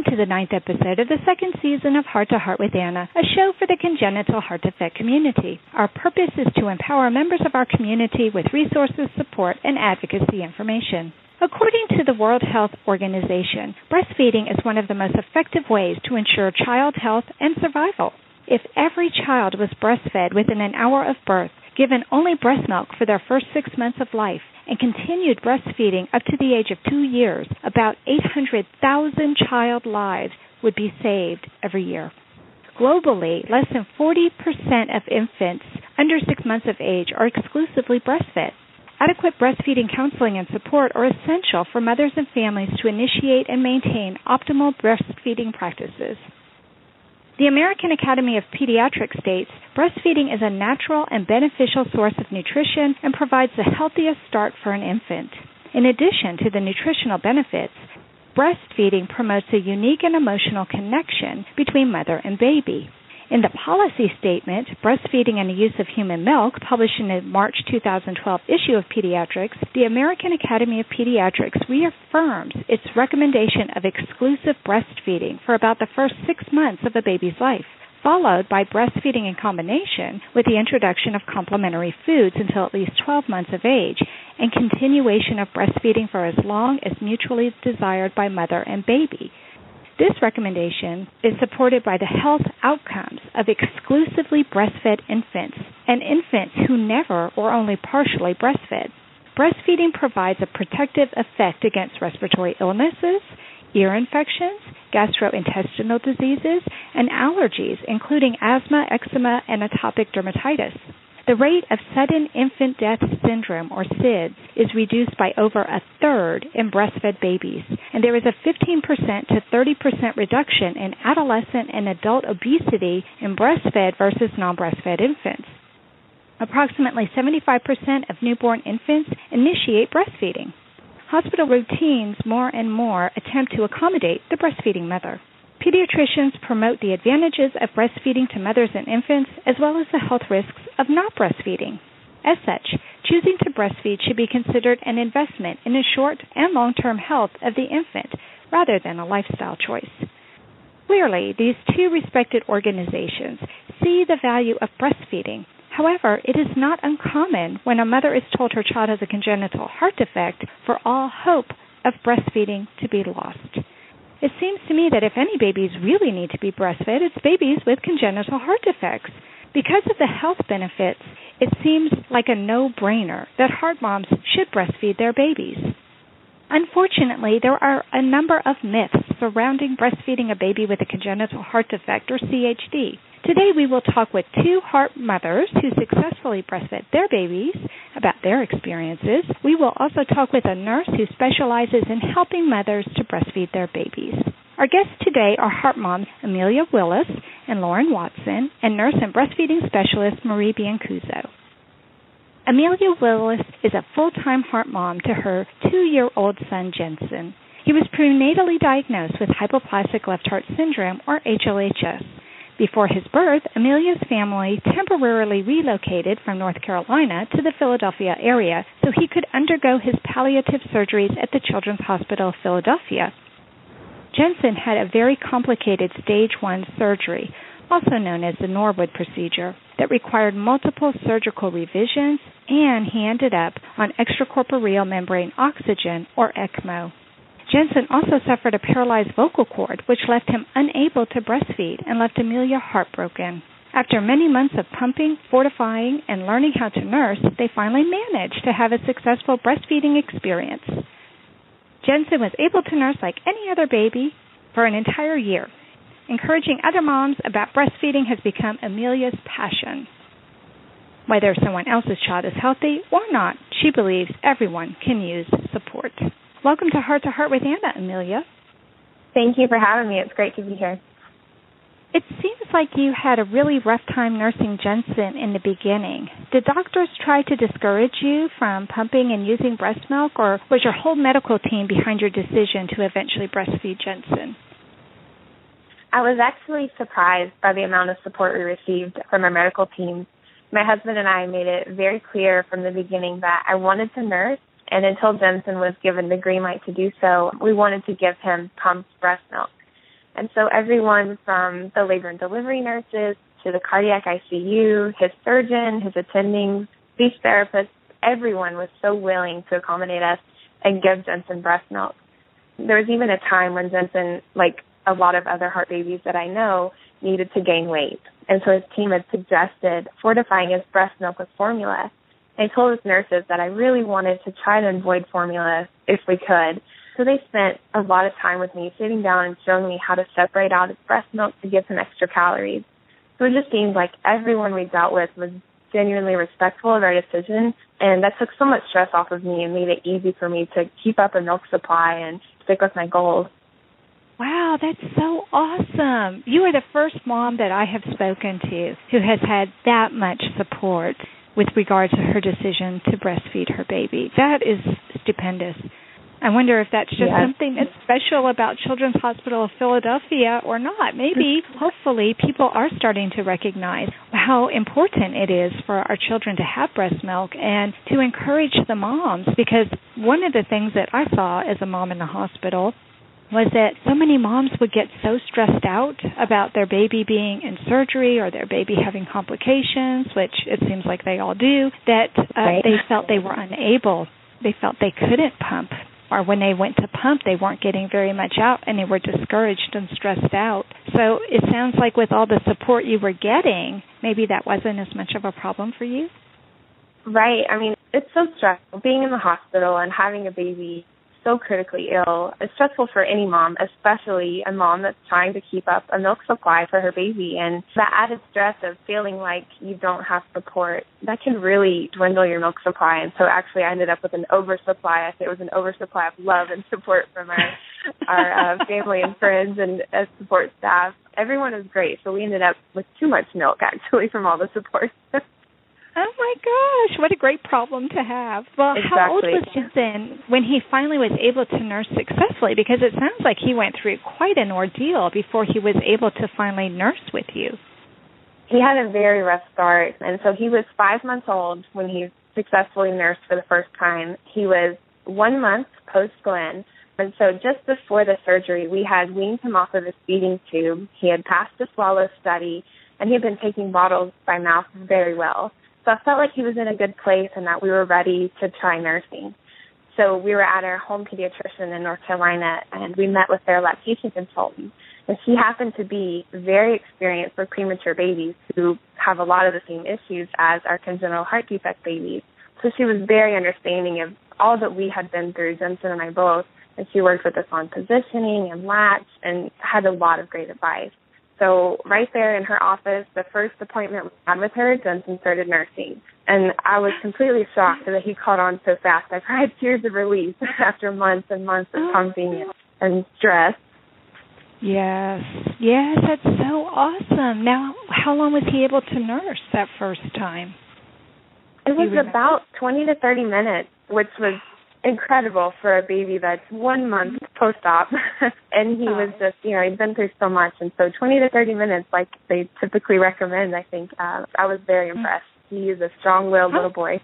to the ninth episode of the second season of Heart to Heart with Anna, a show for the congenital heart defect community. Our purpose is to empower members of our community with resources, support, and advocacy information. According to the World Health Organization, breastfeeding is one of the most effective ways to ensure child health and survival. If every child was breastfed within an hour of birth, given only breast milk for their first six months of life, and continued breastfeeding up to the age of two years, about 800,000 child lives would be saved every year. Globally, less than 40% of infants under six months of age are exclusively breastfed. Adequate breastfeeding counseling and support are essential for mothers and families to initiate and maintain optimal breastfeeding practices. The American Academy of Pediatrics states breastfeeding is a natural and beneficial source of nutrition and provides the healthiest start for an infant. In addition to the nutritional benefits, breastfeeding promotes a unique and emotional connection between mother and baby. In the policy statement, Breastfeeding and the Use of Human Milk, published in the March 2012 issue of Pediatrics, the American Academy of Pediatrics reaffirms its recommendation of exclusive breastfeeding for about the first six months of a baby's life followed by breastfeeding in combination with the introduction of complementary foods until at least 12 months of age, and continuation of breastfeeding for as long as mutually desired by mother and baby. This recommendation is supported by the health outcomes of exclusively breastfed infants and infants who never or only partially breastfed. Breastfeeding provides a protective effect against respiratory illnesses, ear infections, gastrointestinal diseases, and allergies, including asthma, eczema, and atopic dermatitis. The rate of sudden infant death syndrome, or SIDS, is reduced by over a third in breastfed babies, and there is a 15% to 30% reduction in adolescent and adult obesity in breastfed versus non breastfed infants. Approximately 75% of newborn infants initiate breastfeeding. Hospital routines more and more attempt to accommodate the breastfeeding mother. Pediatricians promote the advantages of breastfeeding to mothers and infants as well as the health risks of not breastfeeding. As such, choosing to breastfeed should be considered an investment in the short and long term health of the infant rather than a lifestyle choice. Clearly, these two respected organizations see the value of breastfeeding. However, it is not uncommon when a mother is told her child has a congenital heart defect for all hope of breastfeeding to be lost. It seems to me that if any babies really need to be breastfed, it's babies with congenital heart defects. Because of the health benefits, it seems like a no brainer that heart moms should breastfeed their babies. Unfortunately, there are a number of myths surrounding breastfeeding a baby with a congenital heart defect or CHD. Today we will talk with two heart mothers who successfully breastfed their babies about their experiences. We will also talk with a nurse who specializes in helping mothers to breastfeed their babies. Our guests today are heart moms Amelia Willis and Lauren Watson and nurse and breastfeeding specialist Marie Biancuzzo. Amelia Willis is a full-time heart mom to her two-year-old son Jensen. He was prenatally diagnosed with hypoplastic left heart syndrome or HLHS Before his birth, Amelia's family temporarily relocated from North Carolina to the Philadelphia area so he could undergo his palliative surgeries at the Children's Hospital of Philadelphia. Jensen had a very complicated stage 1 surgery, also known as the Norwood procedure, that required multiple surgical revisions, and he ended up on extracorporeal membrane oxygen, or ECMO. Jensen also suffered a paralyzed vocal cord, which left him unable to breastfeed and left Amelia heartbroken. After many months of pumping, fortifying, and learning how to nurse, they finally managed to have a successful breastfeeding experience. Jensen was able to nurse like any other baby for an entire year. Encouraging other moms about breastfeeding has become Amelia's passion. Whether someone else's child is healthy or not, she believes everyone can use support. Welcome to Heart to Heart with Anna, Amelia. Thank you for having me. It's great to be here. It seems like you had a really rough time nursing Jensen in the beginning. Did doctors try to discourage you from pumping and using breast milk, or was your whole medical team behind your decision to eventually breastfeed Jensen? I was actually surprised by the amount of support we received from our medical team. My husband and I made it very clear from the beginning that I wanted to nurse and until Jensen was given the green light to do so, we wanted to give him pumped breast milk. And so everyone from the labor and delivery nurses to the cardiac ICU, his surgeon, his attending, speech therapists, everyone was so willing to accommodate us and give Jensen breast milk. There was even a time when Jensen, like a lot of other heart babies that I know, needed to gain weight. And so his team had suggested fortifying his breast milk with formula I told his nurses that I really wanted to try to avoid formula if we could. So they spent a lot of time with me sitting down and showing me how to separate out his breast milk to give him extra calories. So it just seemed like everyone we dealt with was genuinely respectful of our decision and that took so much stress off of me and made it easy for me to keep up a milk supply and stick with my goals. Wow, that's so awesome. You are the first mom that I have spoken to who has had that much support with regard to her decision to breastfeed her baby. That is stupendous. I wonder if that's just yes. something that's special about Children's Hospital of Philadelphia or not. Maybe, hopefully, people are starting to recognize how important it is for our children to have breast milk and to encourage the moms. Because one of the things that I saw as a mom in the hospital was that so many moms would get so stressed out about their baby being in surgery or their baby having complications, which it seems like they all do, that uh, right. they felt they were unable. They felt they couldn't pump. Or when they went to pump, they weren't getting very much out and they were discouraged and stressed out. So it sounds like with all the support you were getting, maybe that wasn't as much of a problem for you. Right. I mean, it's so stressful being in the hospital and having a baby so critically ill is stressful for any mom, especially a mom that's trying to keep up a milk supply for her baby. And that added stress of feeling like you don't have support, that can really dwindle your milk supply. And so actually I ended up with an oversupply. I say it was an oversupply of love and support from our, our uh, family and friends and uh, support staff. Everyone was great. So we ended up with too much milk actually from all the support. Oh my gosh, what a great problem to have. Well, exactly. how old was Jensen when he finally was able to nurse successfully? Because it sounds like he went through quite an ordeal before he was able to finally nurse with you. He had a very rough start, and so he was five months old when he successfully nursed for the first time. He was one month post Glenn, and so just before the surgery, we had weaned him off of his feeding tube. He had passed the swallow study, and he had been taking bottles by mouth very well. So I felt like he was in a good place and that we were ready to try nursing. So we were at our home pediatrician in North Carolina and we met with their lactation consultant. And she happened to be very experienced with premature babies who have a lot of the same issues as our congenital heart defect babies. So she was very understanding of all that we had been through, Jensen and I both. And she worked with us on positioning and latch and had a lot of great advice. So right there in her office, the first appointment we had with her, Jensen started nursing. And I was completely shocked that he caught on so fast. I cried tears of relief after months and months of pumping and stress. Yes, yes, that's so awesome. Now, how long was he able to nurse that first time? It was about 20 to 30 minutes, which was incredible for a baby that's one month post op. and he was just, you know, he'd been through so much. And so 20 to 30 minutes, like they typically recommend, I think, uh, I was very mm. impressed. He is a strong willed little boy.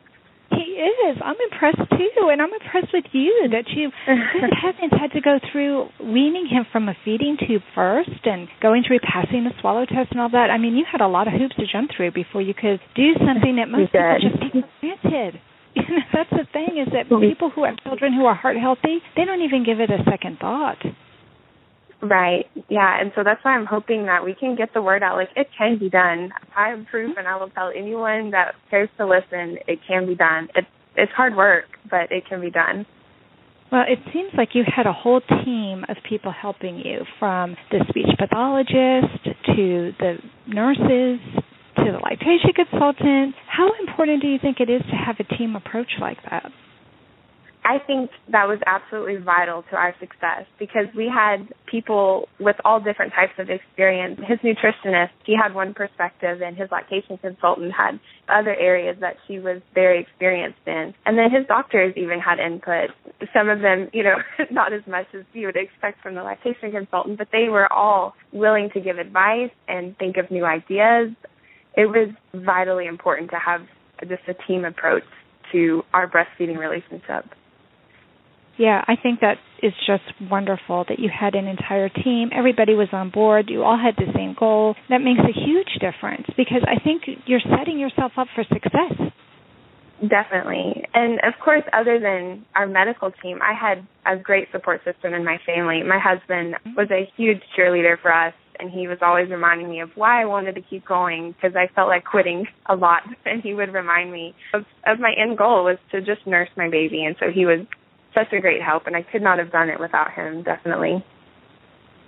He is. I'm impressed too, and I'm impressed with you that you, heavens, had to go through weaning him from a feeding tube first, and going through passing the swallow test and all that. I mean, you had a lot of hoops to jump through before you could do something that most people just take for granted. You know, that's the thing is that people who have children who are heart healthy, they don't even give it a second thought. Right. Yeah. And so that's why I'm hoping that we can get the word out. Like it can be done. I am proof, and I will tell anyone that cares to listen. It can be done. It's it's hard work, but it can be done. Well, it seems like you had a whole team of people helping you, from the speech pathologist to the nurses to the lactation consultant. How important do you think it is to have a team approach like that? I think that was absolutely vital to our success because we had people with all different types of experience. His nutritionist, he had one perspective and his lactation consultant had other areas that she was very experienced in. And then his doctors even had input. Some of them, you know, not as much as you would expect from the lactation consultant, but they were all willing to give advice and think of new ideas. It was vitally important to have just a team approach to our breastfeeding relationship. Yeah, I think that is just wonderful that you had an entire team. Everybody was on board. You all had the same goal. That makes a huge difference because I think you're setting yourself up for success. Definitely. And of course, other than our medical team, I had a great support system in my family. My husband mm-hmm. was a huge cheerleader for us and he was always reminding me of why I wanted to keep going because I felt like quitting a lot and he would remind me of, of my end goal was to just nurse my baby and so he was such a great help, and I could not have done it without him, definitely.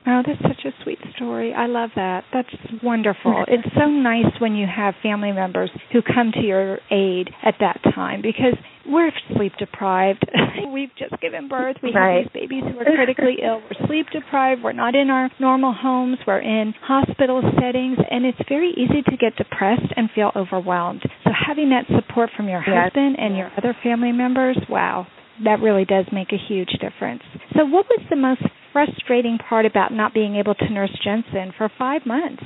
Oh, that's such a sweet story. I love that. That's wonderful. Mm-hmm. it's so nice when you have family members who come to your aid at that time because we're sleep deprived. We've just given birth. We right. have these babies who are critically ill. We're sleep deprived. We're not in our normal homes. We're in hospital settings, and it's very easy to get depressed and feel overwhelmed. So having that support from your yes. husband and your other family members, wow, that really does make a huge difference. So, what was the most frustrating part about not being able to nurse Jensen for five months?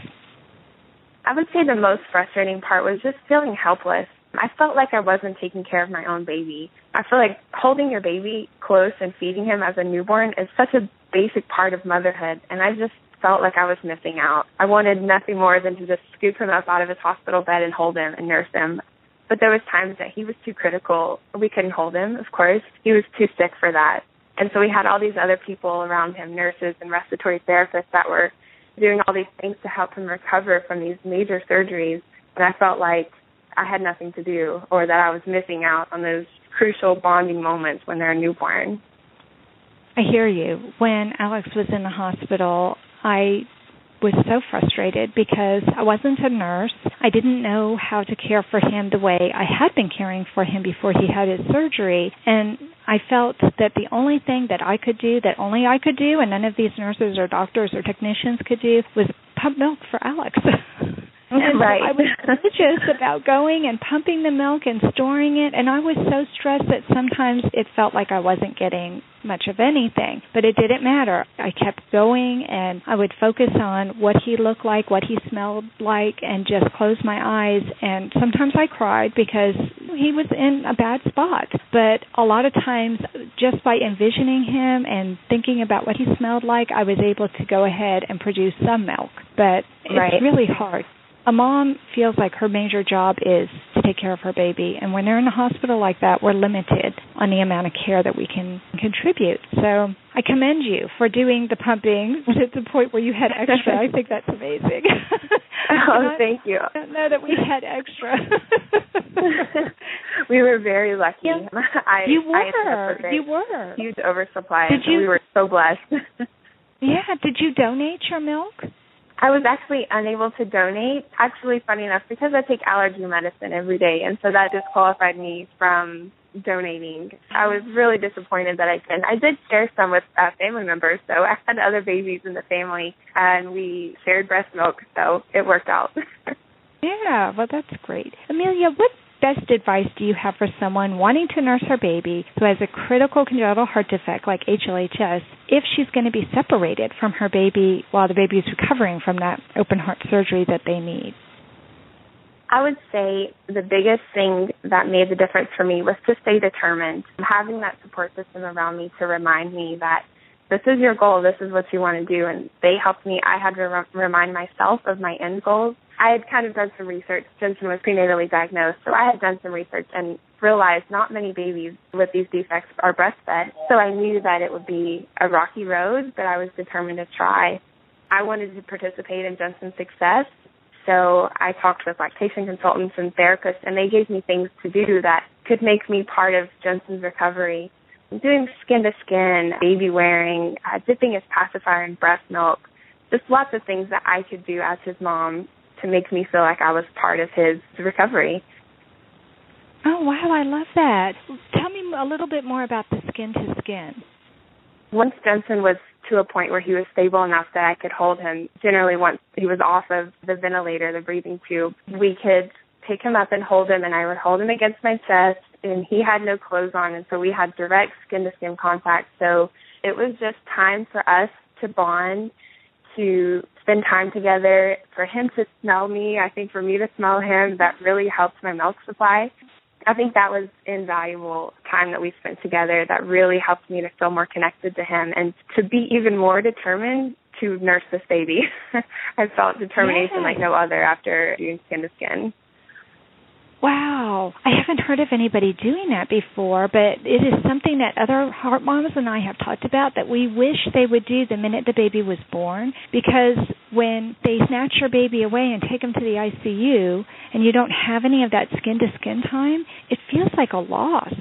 I would say the most frustrating part was just feeling helpless. I felt like I wasn't taking care of my own baby. I feel like holding your baby close and feeding him as a newborn is such a basic part of motherhood, and I just felt like I was missing out. I wanted nothing more than to just scoop him up out of his hospital bed and hold him and nurse him. But there was times that he was too critical. We couldn't hold him, of course. He was too sick for that. And so we had all these other people around him, nurses and respiratory therapists that were doing all these things to help him recover from these major surgeries. And I felt like I had nothing to do or that I was missing out on those crucial bonding moments when they're a newborn. I hear you. When Alex was in the hospital, I was so frustrated because I wasn't a nurse. I didn't know how to care for him the way I had been caring for him before he had his surgery. And I felt that the only thing that I could do, that only I could do, and none of these nurses or doctors or technicians could do, was pump milk for Alex. And right. I was religious about going and pumping the milk and storing it, and I was so stressed that sometimes it felt like I wasn't getting much of anything. But it didn't matter. I kept going, and I would focus on what he looked like, what he smelled like, and just close my eyes. And sometimes I cried because he was in a bad spot. But a lot of times, just by envisioning him and thinking about what he smelled like, I was able to go ahead and produce some milk. But it's right. really hard a mom feels like her major job is to take care of her baby and when they're in a hospital like that we're limited on the amount of care that we can contribute. So i commend you for doing the pumping to the point where you had extra. I think that's amazing. Oh thank you. i don't know that we had extra? We were very lucky. Yeah. I, you were. you were. huge oversupply did you, we were so blessed. Yeah. Did you donate your milk I was actually unable to donate. Actually, funny enough, because I take allergy medicine every day, and so that disqualified me from donating. I was really disappointed that I couldn't. I did share some with uh, family members, so I had other babies in the family, and we shared breast milk, so it worked out. yeah, well, that's great. Amelia, what best advice do you have for someone wanting to nurse her baby who has a critical congenital heart defect like HLHS if she's going to be separated from her baby while the baby is recovering from that open heart surgery that they need? I would say the biggest thing that made the difference for me was to stay determined. Having that support system around me to remind me that this is your goal, this is what you want to do, and they helped me. I had to re- remind myself of my end goals. I had kind of done some research. Jensen was prenatally diagnosed, so I had done some research and realized not many babies with these defects are breastfed. So I knew that it would be a rocky road, but I was determined to try. I wanted to participate in Jensen's success, so I talked with lactation consultants and therapists, and they gave me things to do that could make me part of Jensen's recovery. Doing skin to skin, baby wearing, uh, dipping his pacifier in breast milk, just lots of things that I could do as his mom to make me feel like I was part of his recovery. Oh, wow, I love that. Tell me a little bit more about the skin to skin. Once Jensen was to a point where he was stable enough that I could hold him. Generally, once he was off of the ventilator, the breathing tube, we could pick him up and hold him, and I would hold him against my chest. And he had no clothes on, and so we had direct skin to skin contact. So it was just time for us to bond, to spend time together, for him to smell me. I think for me to smell him, that really helped my milk supply. I think that was invaluable time that we spent together that really helped me to feel more connected to him and to be even more determined to nurse this baby. I felt determination like no other after doing skin to skin. Wow. I haven't heard of anybody doing that before, but it is something that other heart moms and I have talked about that we wish they would do the minute the baby was born because when they snatch your baby away and take them to the ICU and you don't have any of that skin to skin time, it feels like a loss.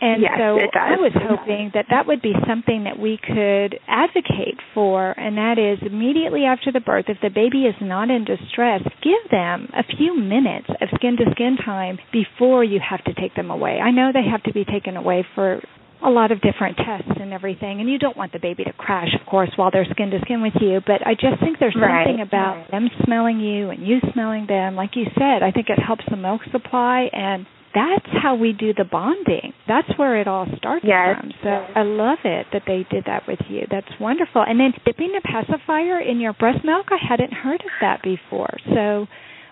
And yes, so I was hoping that that would be something that we could advocate for, and that is immediately after the birth, if the baby is not in distress, give them a few minutes of skin to skin time before you have to take them away. I know they have to be taken away for a lot of different tests and everything and you don't want the baby to crash of course while they're skin to skin with you but i just think there's right. something about right. them smelling you and you smelling them like you said i think it helps the milk supply and that's how we do the bonding. That's where it all starts yes. from. So I love it that they did that with you. That's wonderful. And then dipping the pacifier in your breast milk, I hadn't heard of that before. So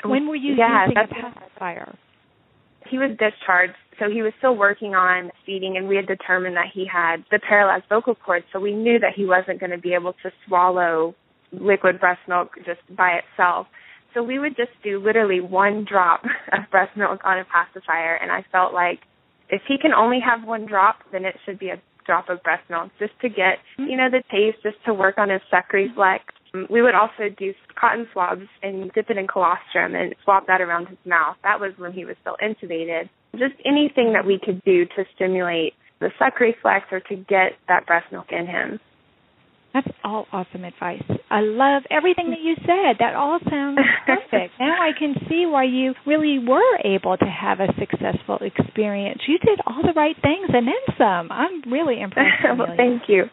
when were you yeah, using a pacifier? He was discharged, so he was still working on feeding, and we had determined that he had the paralyzed vocal cord, so we knew that he wasn't going to be able to swallow liquid breast milk just by itself. So we would just do literally one drop of breast milk on a pacifier, and I felt like if he can only have one drop, then it should be a drop of breast milk just to get, you know, the taste, just to work on his suck reflex. We would also do cotton swabs and dip it in colostrum and swab that around his mouth. That was when he was still intubated. Just anything that we could do to stimulate the suck reflex or to get that breast milk in him. That's all awesome advice. I love everything that you said. That all sounds perfect. now I can see why you really were able to have a successful experience. You did all the right things and then some. I'm really impressed. well, thank you.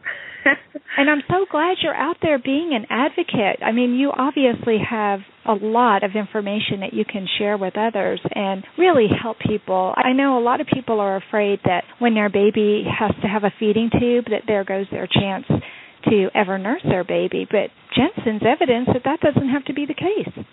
and I'm so glad you're out there being an advocate. I mean, you obviously have a lot of information that you can share with others and really help people. I know a lot of people are afraid that when their baby has to have a feeding tube that there goes their chance to ever nurse their baby, but Jensen's evidence that that doesn't have to be the case.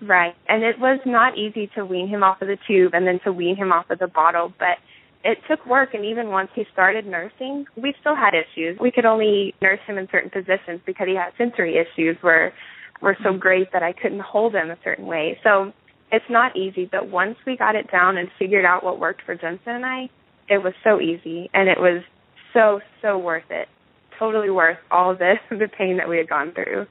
Right. And it was not easy to wean him off of the tube and then to wean him off of the bottle, but it took work and even once he started nursing, we still had issues. We could only nurse him in certain positions because he had sensory issues where were so mm-hmm. great that I couldn't hold him a certain way. So it's not easy, but once we got it down and figured out what worked for Jensen and I, it was so easy and it was so, so worth it totally worth all this, the pain that we had gone through.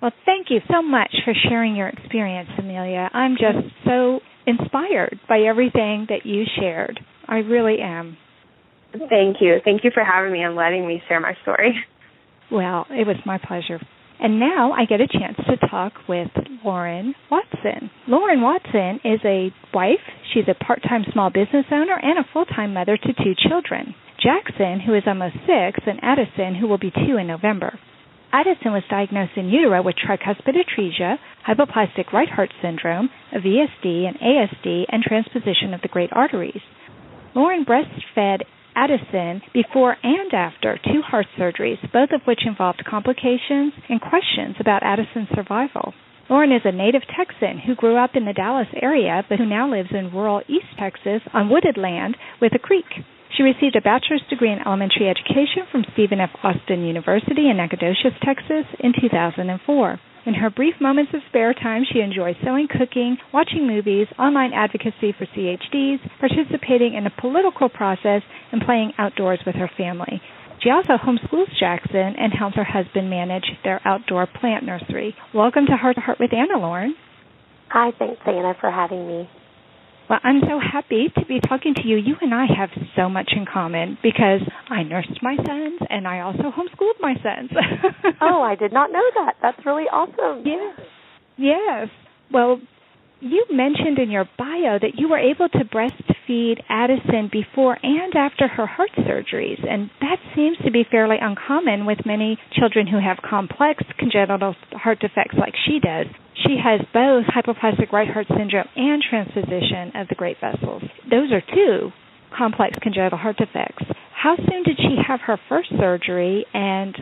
Well, thank you so much for sharing your experience, Amelia. I'm just so inspired by everything that you shared. I really am. Thank you. Thank you for having me and letting me share my story. Well, it was my pleasure. And now I get a chance to talk with Lauren Watson. Lauren Watson is a wife, she's a part time small business owner, and a full time mother to two children. Jackson, who is almost six, and Addison, who will be two in November. Addison was diagnosed in utero with tricuspid atresia, hypoplastic right heart syndrome, a VSD, an ASD, and transposition of the great arteries. Lauren breastfed Addison before and after two heart surgeries, both of which involved complications and questions about Addison's survival. Lauren is a native Texan who grew up in the Dallas area but who now lives in rural East Texas on wooded land with a creek. She received a bachelor's degree in elementary education from Stephen F. Austin University in Nacogdoches, Texas in 2004. In her brief moments of spare time, she enjoys sewing, cooking, watching movies, online advocacy for CHDs, participating in the political process, and playing outdoors with her family. She also homeschools Jackson and helps her husband manage their outdoor plant nursery. Welcome to Heart to Heart with Anna Lauren. Hi, thanks Anna for having me. Well, I'm so happy to be talking to you. You and I have so much in common because I nursed my sons and I also homeschooled my sons. oh, I did not know that. That's really awesome. Yes. Yes. Well, you mentioned in your bio that you were able to breastfeed Addison before and after her heart surgeries, and that seems to be fairly uncommon with many children who have complex congenital heart defects like she does. She has both hypoplastic right heart syndrome and transposition of the great vessels. Those are two complex congenital heart defects. How soon did she have her first surgery, and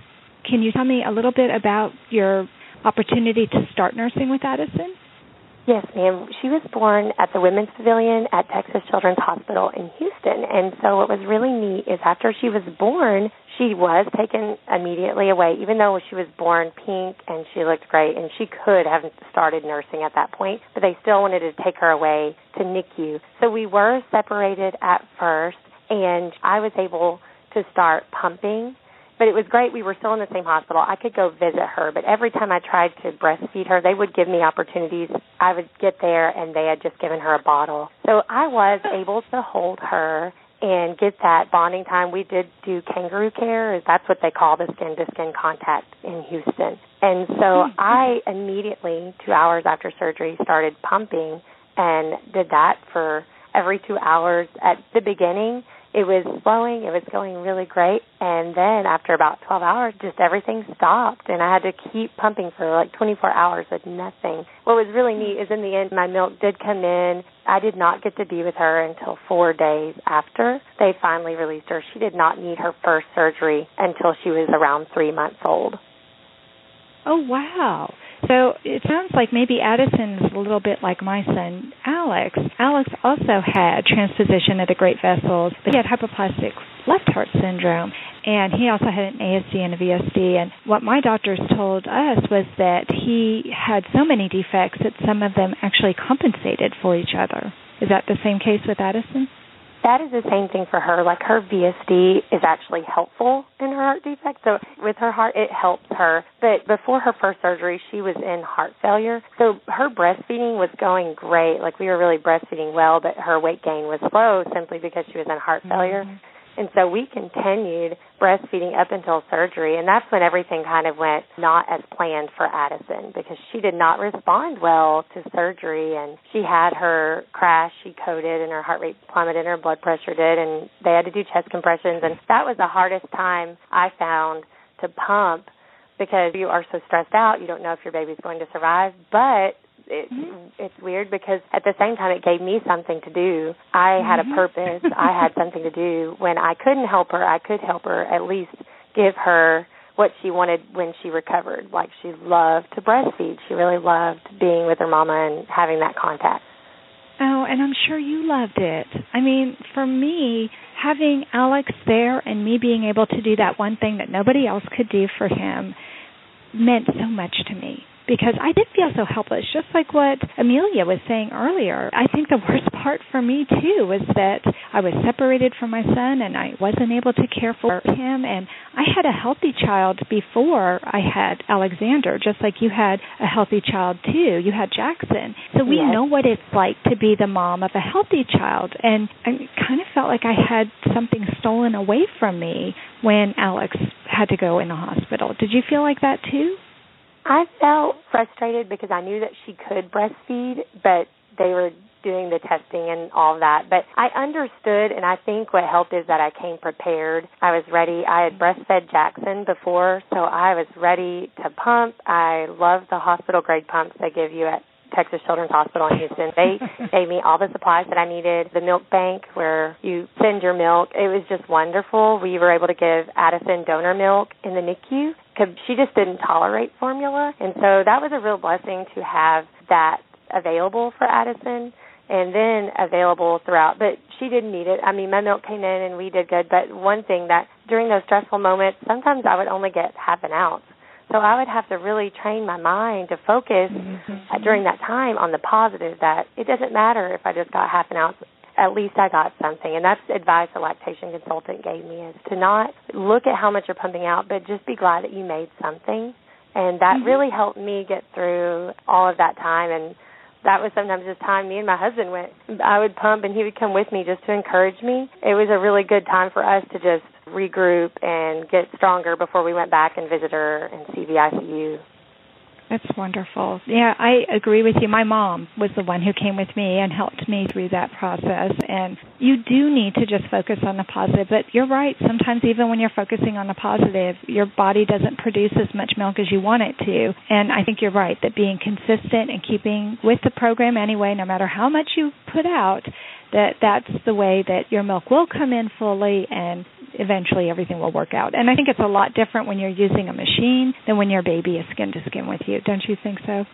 can you tell me a little bit about your opportunity to start nursing with Addison? Yes, ma'am. She was born at the Women's Pavilion at Texas Children's Hospital in Houston. And so what was really neat is after she was born, she was taken immediately away, even though she was born pink and she looked great and she could have started nursing at that point, but they still wanted to take her away to NICU. So we were separated at first and I was able to start pumping but it was great. We were still in the same hospital. I could go visit her, but every time I tried to breastfeed her, they would give me opportunities. I would get there and they had just given her a bottle. So I was able to hold her and get that bonding time. We did do kangaroo care, that's what they call the skin to skin contact in Houston. And so hmm. I immediately, two hours after surgery, started pumping and did that for every two hours at the beginning it was flowing, it was going really great, and then after about 12 hours, just everything stopped, and I had to keep pumping for like 24 hours with nothing. What was really neat is in the end, my milk did come in. I did not get to be with her until four days after they finally released her. She did not need her first surgery until she was around three months old. Oh, wow. So it sounds like maybe Addison is a little bit like my son Alex. Alex also had transposition of the great vessels, but he had hypoplastic left heart syndrome, and he also had an ASD and a VSD. And what my doctors told us was that he had so many defects that some of them actually compensated for each other. Is that the same case with Addison? That is the same thing for her. Like her VSD is actually helpful in her heart defect. So with her heart, it helps her. But before her first surgery, she was in heart failure. So her breastfeeding was going great. Like we were really breastfeeding well, but her weight gain was slow simply because she was in heart failure. Mm-hmm. And so we continued breastfeeding up until surgery, and that's when everything kind of went not as planned for Addison because she did not respond well to surgery, and she had her crash, she coded, and her heart rate plummeted, and her blood pressure did, and they had to do chest compressions, and that was the hardest time I found to pump because you are so stressed out, you don't know if your baby's going to survive, but it, mm-hmm. it's weird because at the same time it gave me something to do. I mm-hmm. had a mm-hmm. purpose. I had something to do. When I couldn't help her, I could help her at least give her what she wanted when she recovered. Like she loved to breastfeed. She really loved being with her mama and having that contact. Oh, and I'm sure you loved it. I mean, for me, having Alex there and me being able to do that one thing that nobody else could do for him meant so much to me because I did feel so helpless, just like what Amelia was saying earlier. I think the worst part for me too was that I was separated from my son and I wasn't able to care for him and I had a healthy child before I had Alexander, just like you had a healthy child too. You had Jackson. So we yes. know what it's like to be the mom of a healthy child and I kind of felt like I had something stolen away from me when Alex had to go in the hospital. Did you feel like that too? I felt frustrated because I knew that she could breastfeed, but they were doing the testing and all that. But I understood, and I think what helped is that I came prepared. I was ready. I had breastfed Jackson before, so I was ready to pump. I love the hospital grade pumps they give you at Texas Children's Hospital in Houston. They gave me all the supplies that I needed. The milk bank where you send your milk. It was just wonderful. We were able to give Addison donor milk in the NICU because she just didn't tolerate formula, and so that was a real blessing to have that available for Addison and then available throughout. But she didn't need it. I mean, my milk came in and we did good. But one thing that during those stressful moments, sometimes I would only get half an ounce. So I would have to really train my mind to focus mm-hmm. during that time on the positive that it doesn't matter if I just got half an ounce. At least I got something. And that's advice a lactation consultant gave me is to not look at how much you're pumping out, but just be glad that you made something. And that mm-hmm. really helped me get through all of that time and that was sometimes just time me and my husband went. I would pump and he would come with me just to encourage me. It was a really good time for us to just regroup and get stronger before we went back and visit her and see the ICU. That's wonderful. Yeah, I agree with you. My mom was the one who came with me and helped me through that process. And you do need to just focus on the positive. But you're right. Sometimes, even when you're focusing on the positive, your body doesn't produce as much milk as you want it to. And I think you're right that being consistent and keeping with the program anyway, no matter how much you put out, that that's the way that your milk will come in fully and eventually everything will work out. And I think it's a lot different when you're using a machine than when your baby is skin to skin with you. Don't you think so?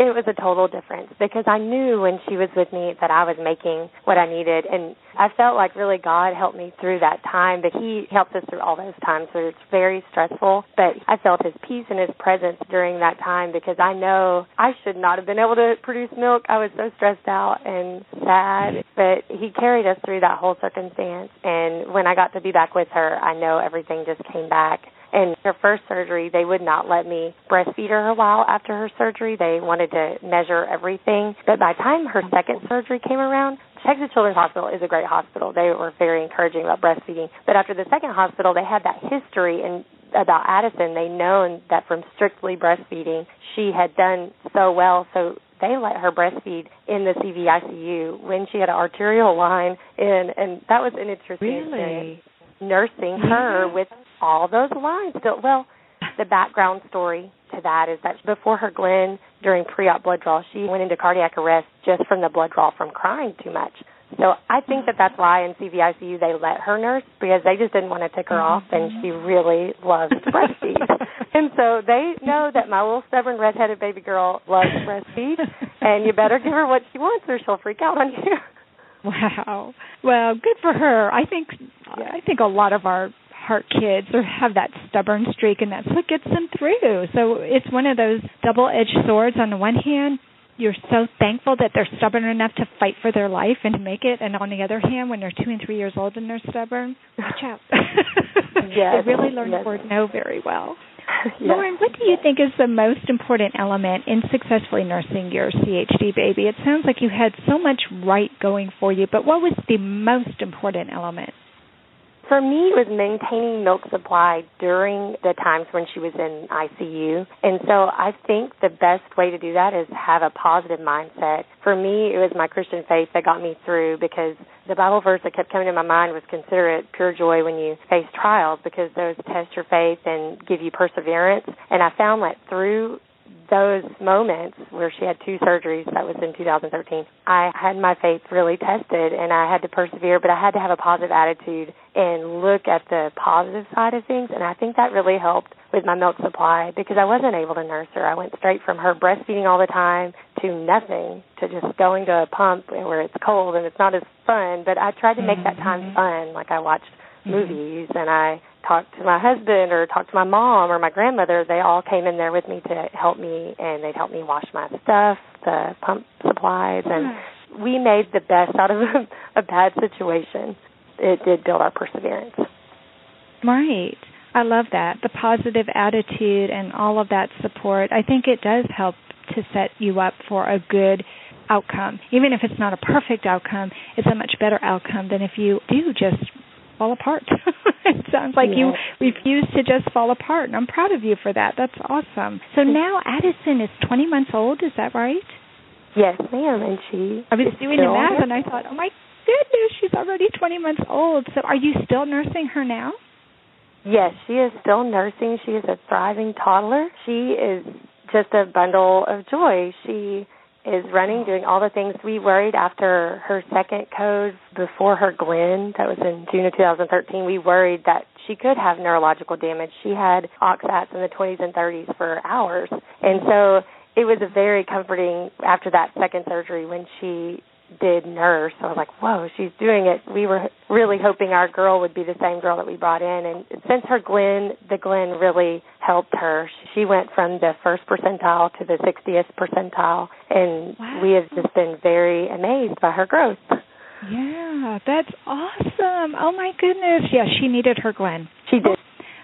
It was a total difference because I knew when she was with me that I was making what I needed and I felt like really God helped me through that time but he helped us through all those times so it's very stressful but I felt his peace and his presence during that time because I know I should not have been able to produce milk. I was so stressed out and sad but he carried us through that whole circumstance and when I got to be back with her I know everything just came back and her first surgery, they would not let me breastfeed her a while after her surgery. They wanted to measure everything. But by the time her second surgery came around, Texas Children's Hospital is a great hospital. They were very encouraging about breastfeeding. But after the second hospital, they had that history and about Addison. They known that from strictly breastfeeding, she had done so well. So they let her breastfeed in the CVICU when she had an arterial line in, and that was an interesting really? Nursing her mm-hmm. with all those lines still. Well, the background story to that is that before her Glenn, during pre-op blood draw, she went into cardiac arrest just from the blood draw from crying too much. So I think that that's why in CVICU they let her nurse because they just didn't want to take her off, and she mm-hmm. really loves to breastfeed. and so they know that my little stubborn redheaded baby girl loves to breastfeed, and you better give her what she wants or she'll freak out on you. Wow. Well, good for her. I think I think a lot of our heart kids or have that stubborn streak and that's what gets them through. So it's one of those double edged swords on the one hand, you're so thankful that they're stubborn enough to fight for their life and to make it and on the other hand when they're two and three years old and they're stubborn, watch out. yes, they really learn yes. the word no very well. yes. Lauren, what do you think is the most important element in successfully nursing your CHD baby? It sounds like you had so much right going for you, but what was the most important element? For me, it was maintaining milk supply during the times when she was in ICU. And so I think the best way to do that is have a positive mindset. For me, it was my Christian faith that got me through because the Bible verse that kept coming to my mind was consider it pure joy when you face trials because those test your faith and give you perseverance. And I found that through those moments where she had two surgeries, that was in 2013, I had my faith really tested and I had to persevere, but I had to have a positive attitude and look at the positive side of things. And I think that really helped with my milk supply because I wasn't able to nurse her. I went straight from her breastfeeding all the time to nothing to just going to a pump where it's cold and it's not as fun. But I tried to make mm-hmm. that time fun. Like I watched mm-hmm. movies and I talk to my husband or talk to my mom or my grandmother, they all came in there with me to help me and they'd help me wash my stuff, the pump supplies and mm. we made the best out of a, a bad situation. It did build our perseverance. Right. I love that. The positive attitude and all of that support. I think it does help to set you up for a good outcome. Even if it's not a perfect outcome, it's a much better outcome than if you do just fall apart. it sounds like you refuse to just fall apart, and I'm proud of you for that. That's awesome. So now Addison is 20 months old, is that right? Yes, ma'am. And she. I was doing the math, and I thought, oh my goodness, she's already 20 months old. So, are you still nursing her now? Yes, she is still nursing. She is a thriving toddler. She is just a bundle of joy. She is running, doing all the things we worried after her second code before her Glenn, that was in June of 2013. We worried that she could have neurological damage. She had oxats in the 20s and 30s for hours. And so it was very comforting after that second surgery when she did nurse. So I was like, whoa, she's doing it. We were really hoping our girl would be the same girl that we brought in. And since her Glenn, the Glenn really helped her. She went from the first percentile to the 60th percentile. And wow. we have just been very amazed by her growth. Yeah, that's awesome. Oh my goodness. Yeah, she needed her Glenn. She did.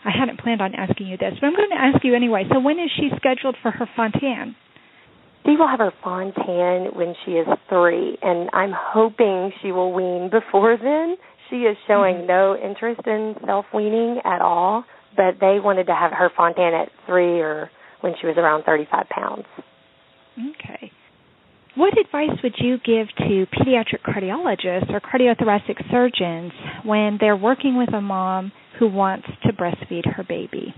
I hadn't planned on asking you this, but I'm going to ask you anyway. So when is she scheduled for her Fontan? She will have her Fontan when she is three, and I'm hoping she will wean before then. She is showing mm-hmm. no interest in self weaning at all, but they wanted to have her Fontan at three or when she was around 35 pounds. Okay. What advice would you give to pediatric cardiologists or cardiothoracic surgeons when they're working with a mom who wants to breastfeed her baby?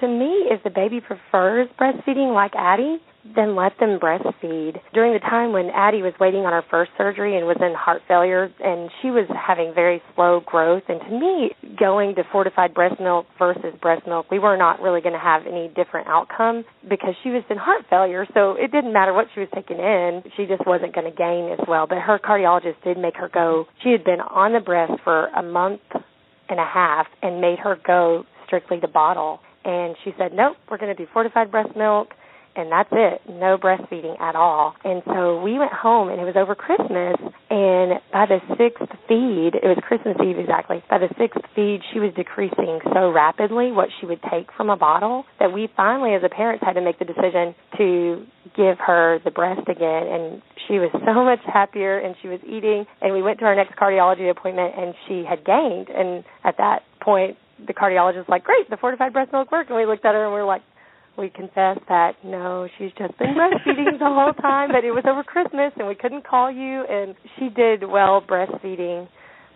To me, if the baby prefers breastfeeding like Addie, then let them breastfeed. During the time when Addie was waiting on her first surgery and was in heart failure, and she was having very slow growth, and to me, going to fortified breast milk versus breast milk, we were not really going to have any different outcome because she was in heart failure, so it didn't matter what she was taking in, she just wasn't going to gain as well. But her cardiologist did make her go. She had been on the breast for a month and a half and made her go strictly to bottle. And she said, nope, we're going to do fortified breast milk and that's it. No breastfeeding at all. And so we went home and it was over Christmas and by the sixth feed, it was Christmas Eve exactly, by the sixth feed she was decreasing so rapidly what she would take from a bottle that we finally as a parents had to make the decision to give her the breast again and she was so much happier and she was eating and we went to our next cardiology appointment and she had gained and at that point the cardiologist was like, Great, the fortified breast milk worked and we looked at her and we were like, we confessed that no, she's just been breastfeeding the whole time, but it was over Christmas and we couldn't call you. And she did well breastfeeding.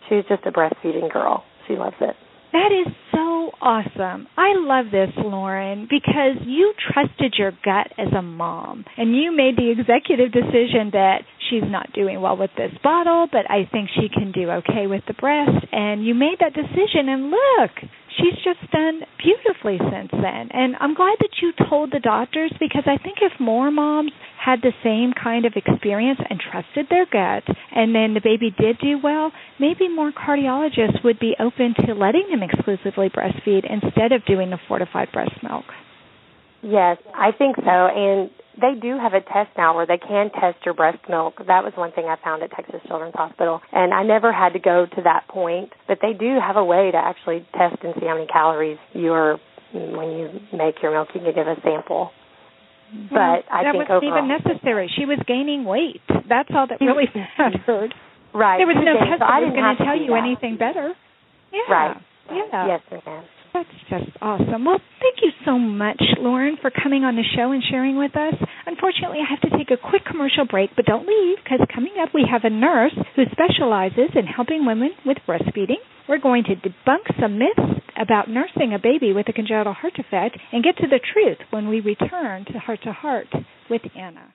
She's just a breastfeeding girl. She loves it. That is so awesome. I love this, Lauren, because you trusted your gut as a mom and you made the executive decision that she's not doing well with this bottle, but I think she can do okay with the breast. And you made that decision, and look, she's just done beautifully since then. And I'm glad that you told the doctors because I think if more moms had the same kind of experience and trusted their gut, and then the baby did do well, maybe more cardiologists would be open to letting them exclusively breastfeed instead of doing the fortified breast milk. Yes, I think so. And they do have a test now where they can test your breast milk. That was one thing I found at Texas Children's Hospital. And I never had to go to that point, but they do have a way to actually test and see how many calories you're when you make your milk you can give a sample. But I that think wasn't overall, even necessary. She was gaining weight. That's all that really mattered. Right. There was no test so that was going to tell you that. anything better. Yeah. Right. Yeah. Yes, ma'am. That's just awesome. Well, thank you so much, Lauren, for coming on the show and sharing with us. Unfortunately, I have to take a quick commercial break, but don't leave because coming up we have a nurse who specializes in helping women with breastfeeding. We're going to debunk some myths about nursing a baby with a congenital heart defect and get to the truth when we return to Heart to Heart with Anna.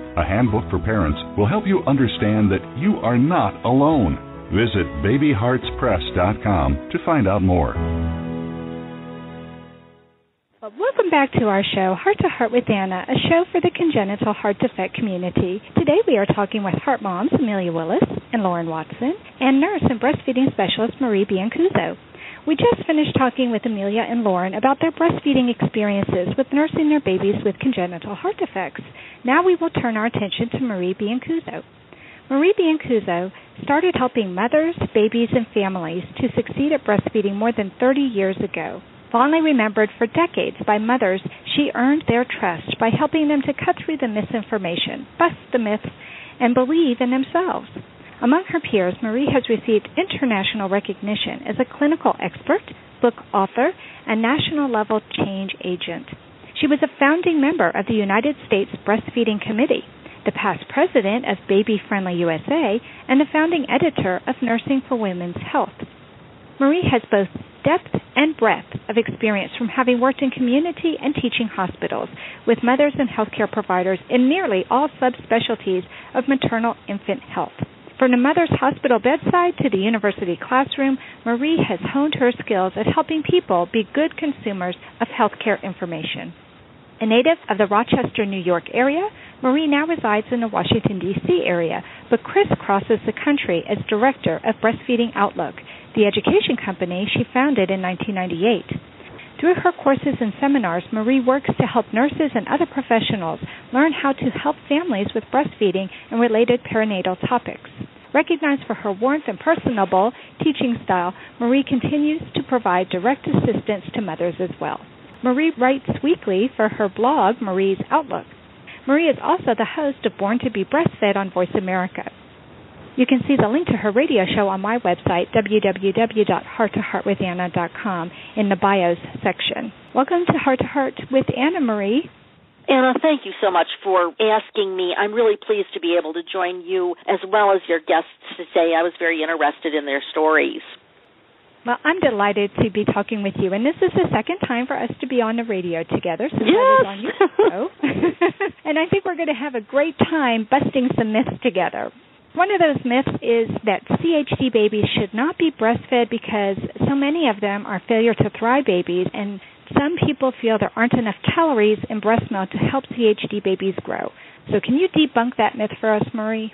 a handbook for parents will help you understand that you are not alone. Visit babyheartspress.com to find out more. Welcome back to our show, Heart to Heart with Anna, a show for the congenital heart defect community. Today we are talking with heart moms Amelia Willis and Lauren Watson and nurse and breastfeeding specialist Marie Biancuzzo. We just finished talking with Amelia and Lauren about their breastfeeding experiences with nursing their babies with congenital heart defects. Now we will turn our attention to Marie Biancuzzo. Marie Biancuzzo started helping mothers, babies, and families to succeed at breastfeeding more than 30 years ago. Fondly remembered for decades by mothers, she earned their trust by helping them to cut through the misinformation, bust the myths, and believe in themselves. Among her peers, Marie has received international recognition as a clinical expert, book author, and national level change agent. She was a founding member of the United States Breastfeeding Committee, the past president of Baby Friendly USA, and the founding editor of Nursing for Women's Health. Marie has both depth and breadth of experience from having worked in community and teaching hospitals with mothers and healthcare providers in nearly all subspecialties of maternal infant health. From the mother's hospital bedside to the university classroom, Marie has honed her skills at helping people be good consumers of healthcare information. A native of the Rochester, New York area, Marie now resides in the Washington, D.C. area, but crisscrosses the country as director of Breastfeeding Outlook, the education company she founded in 1998. Through her courses and seminars, Marie works to help nurses and other professionals learn how to help families with breastfeeding and related perinatal topics. Recognized for her warmth and personable teaching style, Marie continues to provide direct assistance to mothers as well. Marie writes weekly for her blog, Marie's Outlook. Marie is also the host of Born to be Breastfed on Voice America. You can see the link to her radio show on my website, www.hearttoheartwithanna.com, in the bios section. Welcome to Heart to Heart with Anna Marie. Anna, thank you so much for asking me. I'm really pleased to be able to join you as well as your guests today. I was very interested in their stories. Well, I'm delighted to be talking with you, and this is the second time for us to be on the radio together since yes. I was on your show. and I think we're going to have a great time busting some myths together. One of those myths is that CHD babies should not be breastfed because so many of them are failure to thrive babies, and some people feel there aren't enough calories in breast milk to help CHD babies grow. So, can you debunk that myth for us, Marie?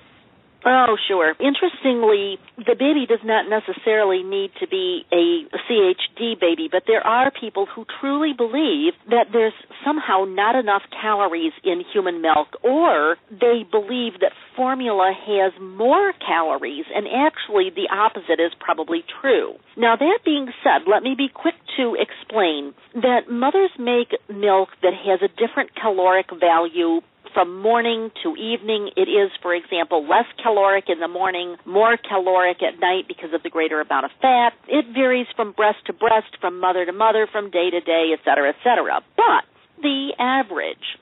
Oh, sure. Interestingly, the baby does not necessarily need to be a CHD baby, but there are people who truly believe that there's somehow not enough calories in human milk, or they believe that formula has more calories, and actually the opposite is probably true. Now, that being said, let me be quick to explain that mothers make milk that has a different caloric value from morning to evening. It is, for example, less caloric in the morning, more caloric at night because of the greater amount of fat. It varies from breast to breast, from mother to mother, from day to day, et cetera, et cetera. But the average,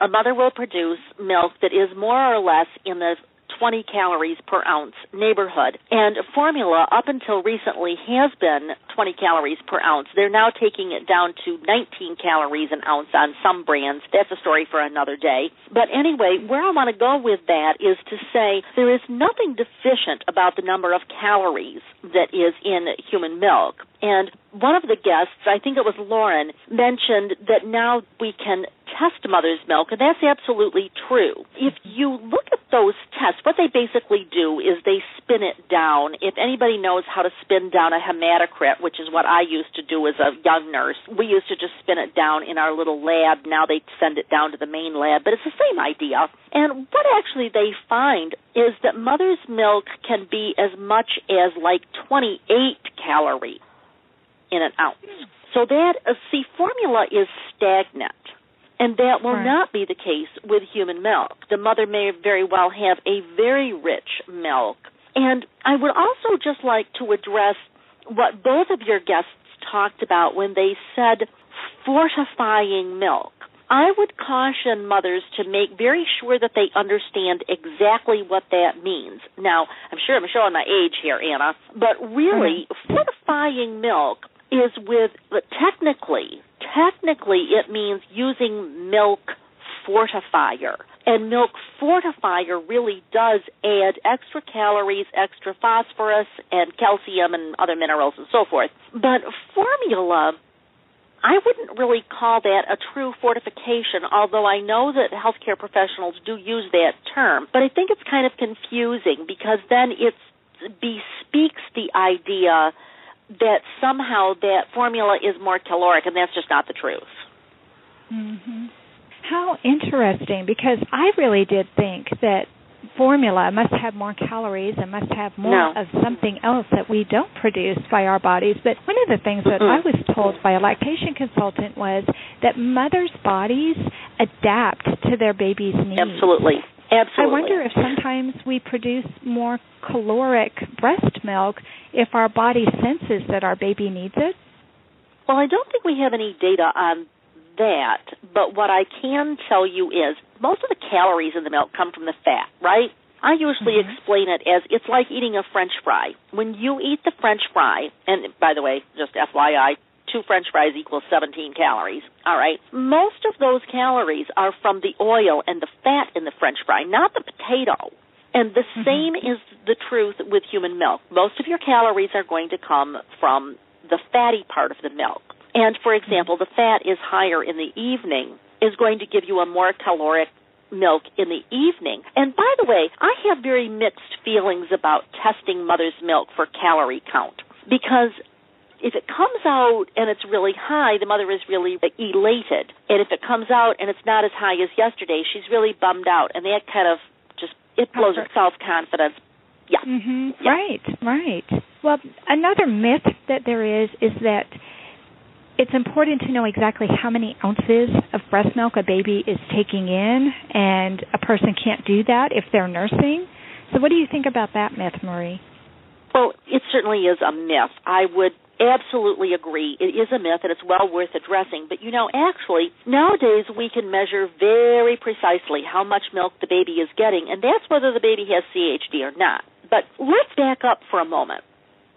a mother will produce milk that is more or less in the 20 calories per ounce neighborhood. And formula, up until recently, has been 20 calories per ounce. They're now taking it down to 19 calories an ounce on some brands. That's a story for another day. But anyway, where I want to go with that is to say there is nothing deficient about the number of calories that is in human milk. And one of the guests, I think it was Lauren, mentioned that now we can test mother's milk, and that's absolutely true. If you look at those tests, what they basically do is they spin it down. If anybody knows how to spin down a hematocrit, which is what I used to do as a young nurse, we used to just spin it down in our little lab. Now they send it down to the main lab, but it's the same idea. And what actually they find is that mother's milk can be as much as like 28 calories in an ounce. So that, uh, see, formula is stagnant. And that will right. not be the case with human milk. The mother may very well have a very rich milk. And I would also just like to address what both of your guests talked about when they said fortifying milk. I would caution mothers to make very sure that they understand exactly what that means. Now, I'm sure I'm showing my age here, Anna, but really, mm-hmm. fortifying milk is with technically technically it means using milk fortifier and milk fortifier really does add extra calories extra phosphorus and calcium and other minerals and so forth but formula I wouldn't really call that a true fortification, although I know that healthcare professionals do use that term. But I think it's kind of confusing because then it bespeaks the idea that somehow that formula is more caloric, and that's just not the truth. Mm-hmm. How interesting, because I really did think that formula must have more calories and must have more no. of something else that we don't produce by our bodies. But one of the things that Mm-mm. I was told by a lactation consultant was that mothers' bodies adapt to their baby's needs. Absolutely. Absolutely. I wonder if sometimes we produce more caloric breast milk if our body senses that our baby needs it. Well, I don't think we have any data on that, but what I can tell you is most of the calories in the milk come from the fat, right? I usually Mhm. explain it as it's like eating a french fry. When you eat the french fry, and by the way, just FYI, two french fries equals 17 calories, all right? Most of those calories are from the oil and the fat in the french fry, not the potato. And the Mhm. same is the truth with human milk. Most of your calories are going to come from the fatty part of the milk. And for example, the fat is higher in the evening, is going to give you a more caloric milk in the evening. And by the way, I have very mixed feelings about testing mother's milk for calorie count because if it comes out and it's really high, the mother is really elated. And if it comes out and it's not as high as yesterday, she's really bummed out. And that kind of just it blows her self confidence. Yeah. Mhm. Yeah. Right, right. Well, another myth that there is is that it's important to know exactly how many ounces of breast milk a baby is taking in, and a person can't do that if they're nursing. So, what do you think about that myth, Marie? Well, it certainly is a myth. I would absolutely agree. It is a myth and it's well worth addressing. But you know, actually, nowadays we can measure very precisely how much milk the baby is getting, and that's whether the baby has CHD or not. But let's back up for a moment.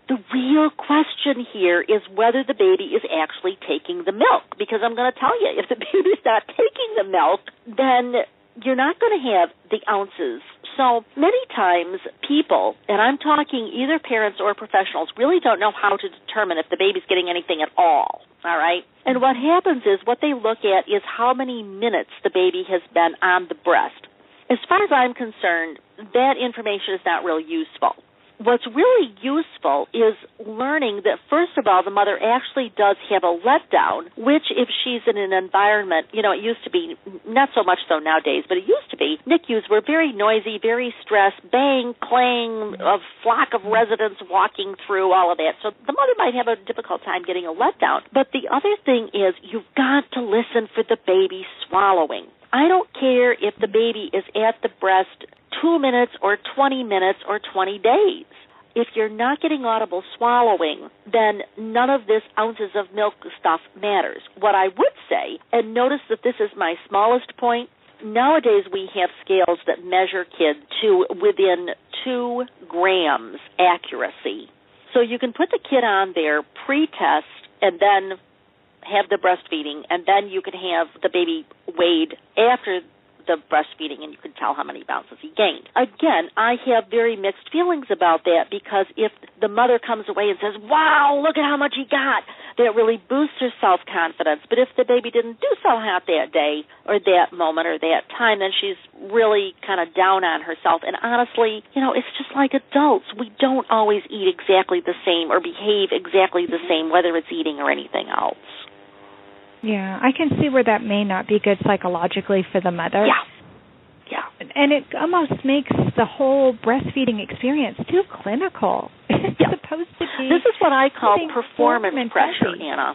The real question here is whether the baby is actually taking the milk. Because I'm going to tell you, if the baby's not taking the milk, then you're not going to have the ounces. So many times people, and I'm talking either parents or professionals, really don't know how to determine if the baby's getting anything at all. All right? And what happens is what they look at is how many minutes the baby has been on the breast. As far as I'm concerned, that information is not really useful what's really useful is learning that first of all the mother actually does have a letdown which if she's in an environment you know it used to be not so much so nowadays but it used to be NICUs were very noisy very stressed bang clang a flock of residents walking through all of that. So the mother might have a difficult time getting a letdown. But the other thing is you've got to listen for the baby swallowing. I don't care if the baby is at the breast two minutes or 20 minutes or 20 days. If you're not getting audible swallowing, then none of this ounces of milk stuff matters. What I would say, and notice that this is my smallest point, nowadays we have scales that measure kids to within two grams accuracy. So you can put the kid on there pre-test and then have the breastfeeding, and then you can have the baby weighed after the breastfeeding and you can tell how many bounces he gained. Again, I have very mixed feelings about that because if the mother comes away and says, Wow, look at how much he got, that really boosts her self confidence. But if the baby didn't do so hot that day or that moment or that time, then she's really kind of down on herself. And honestly, you know, it's just like adults. We don't always eat exactly the same or behave exactly the mm-hmm. same, whether it's eating or anything else. Yeah, I can see where that may not be good psychologically for the mother. Yeah. Yeah. And it almost makes the whole breastfeeding experience too clinical. It's Yeah. supposed to be This is what I call performance pressure. Anna.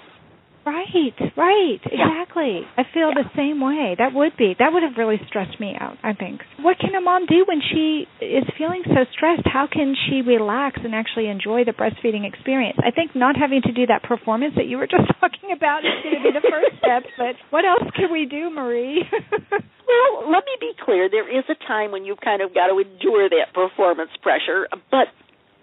Right, right, Yeah. exactly. I feel Yeah. the same way. That would be that would have really stressed me out. I think. What can a mom do when she is feeling so stressed? How can she relax and actually enjoy the breastfeeding experience? I think not having to do that performance that you were just talking about is going to be the first step. But what else can we do, Marie? Well, let me be clear. There is a time when you've kind of got to endure that performance pressure, but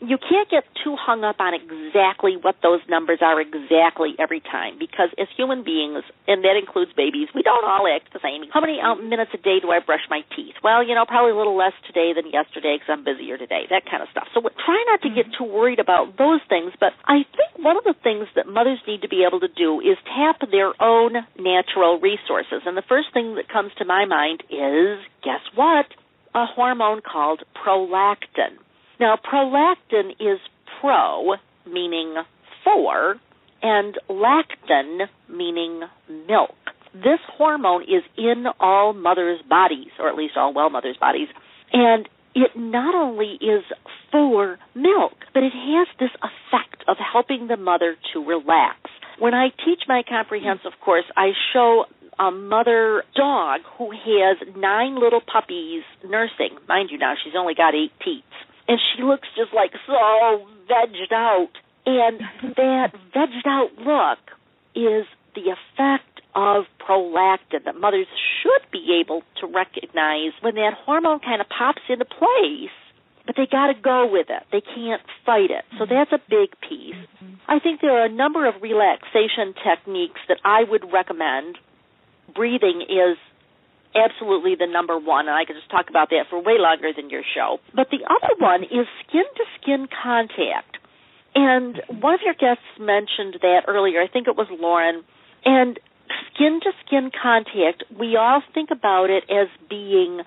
you can't get too hung up on exactly what those numbers are exactly every time because as human beings, and that includes babies, we don't all act the same. How many um, minutes a day do I brush my teeth? Well, you know, probably a little less today than yesterday because I'm busier today, that kind of stuff. So try not to get too worried about those things, but I think one of the things that mothers need to be able to do is tap their own natural resources. And the first thing that comes to my mind is guess what? A hormone called prolactin. Now, prolactin is pro, meaning for, and lactin, meaning milk. This hormone is in all mothers' bodies, or at least all well mothers' bodies, and it not only is for milk, but it has this effect of helping the mother to relax. When I teach my comprehensive course, I show a mother dog who has nine little puppies nursing. Mind you, now she's only got eight teats. And she looks just like so vegged out. And that vegged out look is the effect of prolactin that mothers should be able to recognize when that hormone kind of pops into place, but they got to go with it. They can't fight it. So mm-hmm. that's a big piece. Mm-hmm. I think there are a number of relaxation techniques that I would recommend. Breathing is absolutely the number one, and I could just talk about that for way longer than your show. But the other one is skin to skin contact. And one of your guests mentioned that earlier. I think it was Lauren. And skin to skin contact, we all think about it as being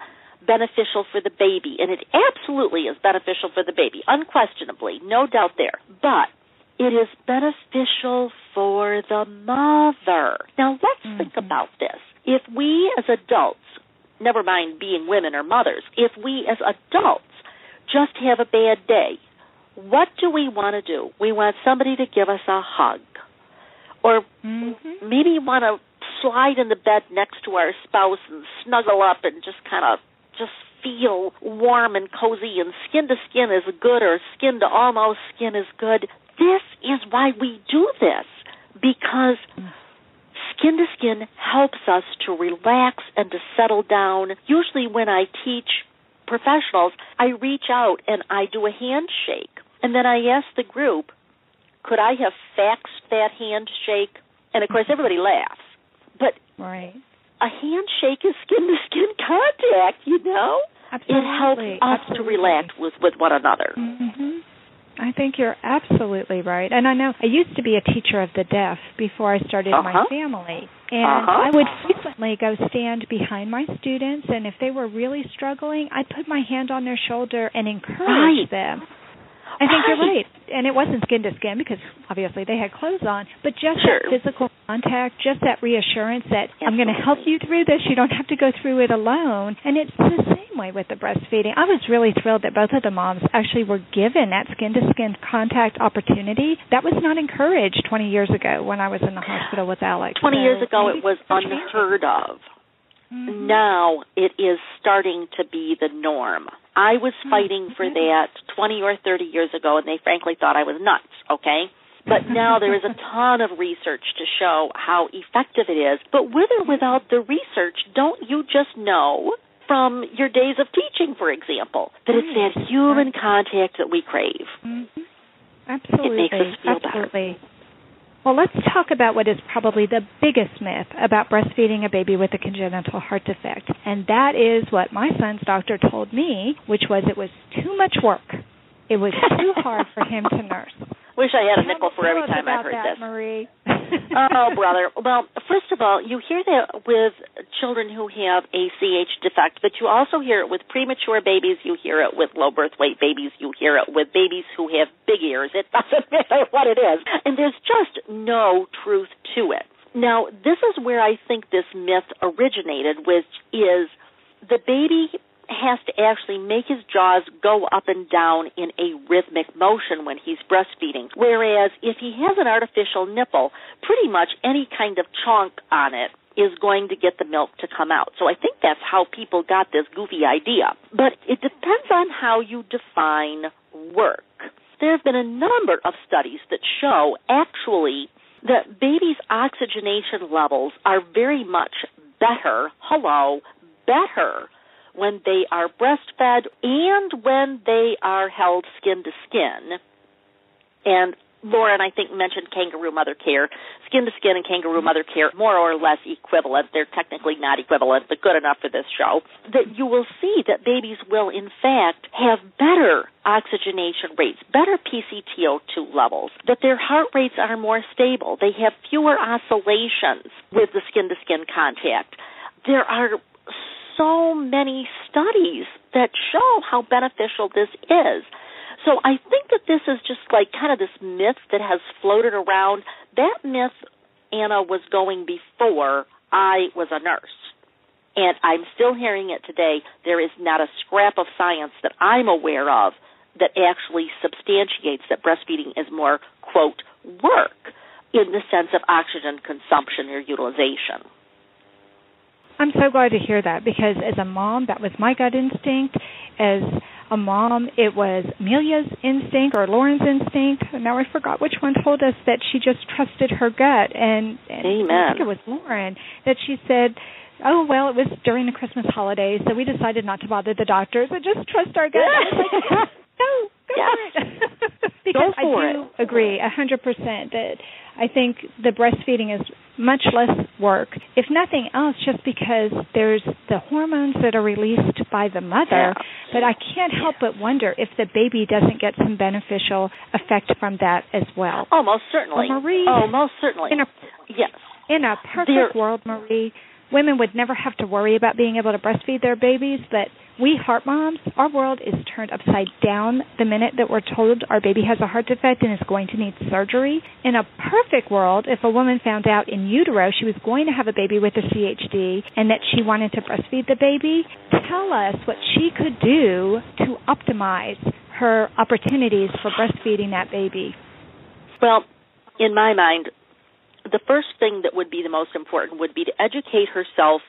beneficial for the baby, and it absolutely is beneficial for the baby, unquestionably, no doubt there. But it is beneficial for the mother. Now let's mm-hmm. think about this. If we as adults, never mind being women or mothers, if we as adults just have a bad day, what do we want to do? We want somebody to give us a hug. Or mm-hmm. maybe you want to slide in the bed next to our spouse and snuggle up and just kind of just feel warm and cozy and skin to skin is good or skin to almost skin is good. This is why we do this because skin to skin helps us to relax and to settle down. Usually when I teach professionals, I reach out and I do a handshake. And then I ask the group, could I have faxed that handshake? And of course everybody laughs. But right. a handshake is skin to skin contact, you know? Absolutely. It helps us Absolutely. to relax with, with one another. Mm-hmm. I think you're absolutely right. And I know I used to be a teacher of the deaf before I started uh-huh. my family. And uh-huh. I would frequently go stand behind my students and if they were really struggling, I'd put my hand on their shoulder and encourage right. them. I think you're right. And it wasn't skin to skin because obviously they had clothes on, but just sure. that physical contact, just that reassurance that Absolutely. I'm going to help you through this. You don't have to go through it alone. And it's the same way with the breastfeeding. I was really thrilled that both of the moms actually were given that skin to skin contact opportunity. That was not encouraged 20 years ago when I was in the hospital with Alex. 20 so years ago, it was unheard of. Mm-hmm. Now it is starting to be the norm. I was mm-hmm. fighting for that 20 or 30 years ago, and they frankly thought I was nuts, okay? But now there is a ton of research to show how effective it is. But with or without the research, don't you just know from your days of teaching, for example, that it's that human contact that we crave? Mm-hmm. Absolutely. It makes us feel Absolutely. better. Well, let's talk about what is probably the biggest myth about breastfeeding a baby with a congenital heart defect. And that is what my son's doctor told me, which was it was too much work. It was too hard for him to nurse. Wish I had a nickel for every time I heard that, this. Marie. oh, brother. Well, first of all, you hear that with children who have a CH defect, but you also hear it with premature babies. You hear it with low birth weight babies. You hear it with babies who have big ears. It doesn't matter what it is. And there's just no truth to it. Now, this is where I think this myth originated, which is the baby has to actually make his jaws go up and down in a rhythmic motion when he's breastfeeding. Whereas if he has an artificial nipple, pretty much any kind of chunk on it is going to get the milk to come out. So I think that's how people got this goofy idea. But it depends on how you define work. There have been a number of studies that show actually that babies' oxygenation levels are very much better, hello, better when they are breastfed and when they are held skin to skin. And Lauren, I think, mentioned kangaroo mother care. Skin to skin and kangaroo mother care, more or less equivalent. They're technically not equivalent, but good enough for this show. That you will see that babies will, in fact, have better oxygenation rates, better PCTO2 levels, that their heart rates are more stable. They have fewer oscillations with the skin to skin contact. There are so many studies that show how beneficial this is. So I think that this is just like kind of this myth that has floated around. That myth, Anna, was going before I was a nurse. And I'm still hearing it today. There is not a scrap of science that I'm aware of that actually substantiates that breastfeeding is more, quote, work in the sense of oxygen consumption or utilization. I'm so glad to hear that because as a mom, that was my gut instinct. As a mom, it was Amelia's instinct or Lauren's instinct. Now I forgot which one told us that she just trusted her gut, and, and Amen. I think it was Lauren that she said. Oh well, it was during the Christmas holidays, so we decided not to bother the doctors and just trust our gut. Like, no, go yes. for it. because go for I do it. agree a hundred percent that I think the breastfeeding is much less work, if nothing else, just because there's the hormones that are released by the mother. But I can't help but wonder if the baby doesn't get some beneficial effect from that as well. Oh, most certainly. Well, Marie, oh, most certainly. In a, yes. In a perfect There- world, Marie, women would never have to worry about being able to breastfeed their babies, but we heart moms, our world is turned upside down the minute that we're told our baby has a heart defect and is going to need surgery. In a perfect world, if a woman found out in utero she was going to have a baby with a CHD and that she wanted to breastfeed the baby, tell us what she could do to optimize her opportunities for breastfeeding that baby. Well, in my mind, the first thing that would be the most important would be to educate herself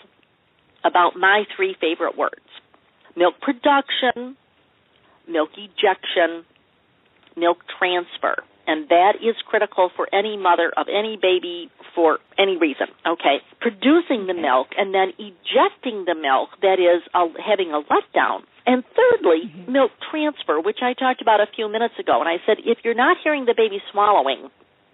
about my three favorite words milk production, milk ejection, milk transfer. And that is critical for any mother of any baby for any reason. Okay. Producing the milk and then ejecting the milk, that is, uh, having a letdown. And thirdly, Mm-hmm. milk transfer, which I talked about a few minutes ago. And I said, if you're not hearing the baby swallowing,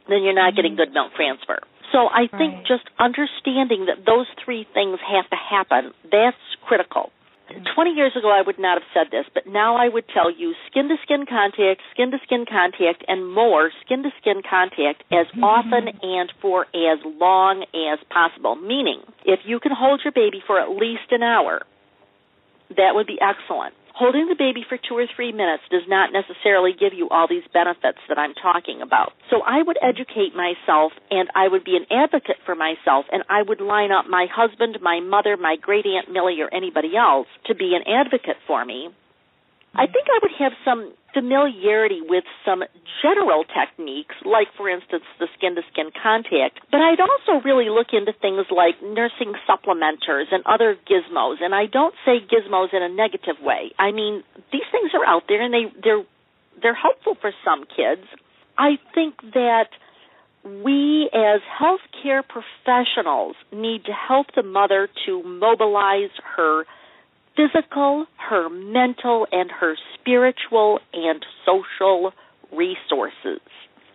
then you're not getting mm-hmm. good milk transfer. So I think Right. just understanding that those three things have to happen, that's critical. Mm-hmm. 20 years ago, I would not have said this, but now I would tell you skin to skin contact, skin to skin contact, and more skin to skin contact as mm-hmm. often and for as long as possible. Meaning, if you can hold your baby for at least an hour, that would be excellent. Holding the baby for two or three minutes does not necessarily give you all these benefits that I'm talking about. So I would educate myself and I would be an advocate for myself and I would line up my husband, my mother, my great aunt Millie, or anybody else to be an advocate for me. I think I would have some familiarity with some general techniques, like, for instance, the skin to skin contact, but I'd also really look into things like nursing supplementers and other gizmos. And I don't say gizmos in a negative way. I mean, these things are out there and they, they're, they're helpful for some kids. I think that we as healthcare professionals need to help the mother to mobilize her physical, her mental, and her spiritual and social resources.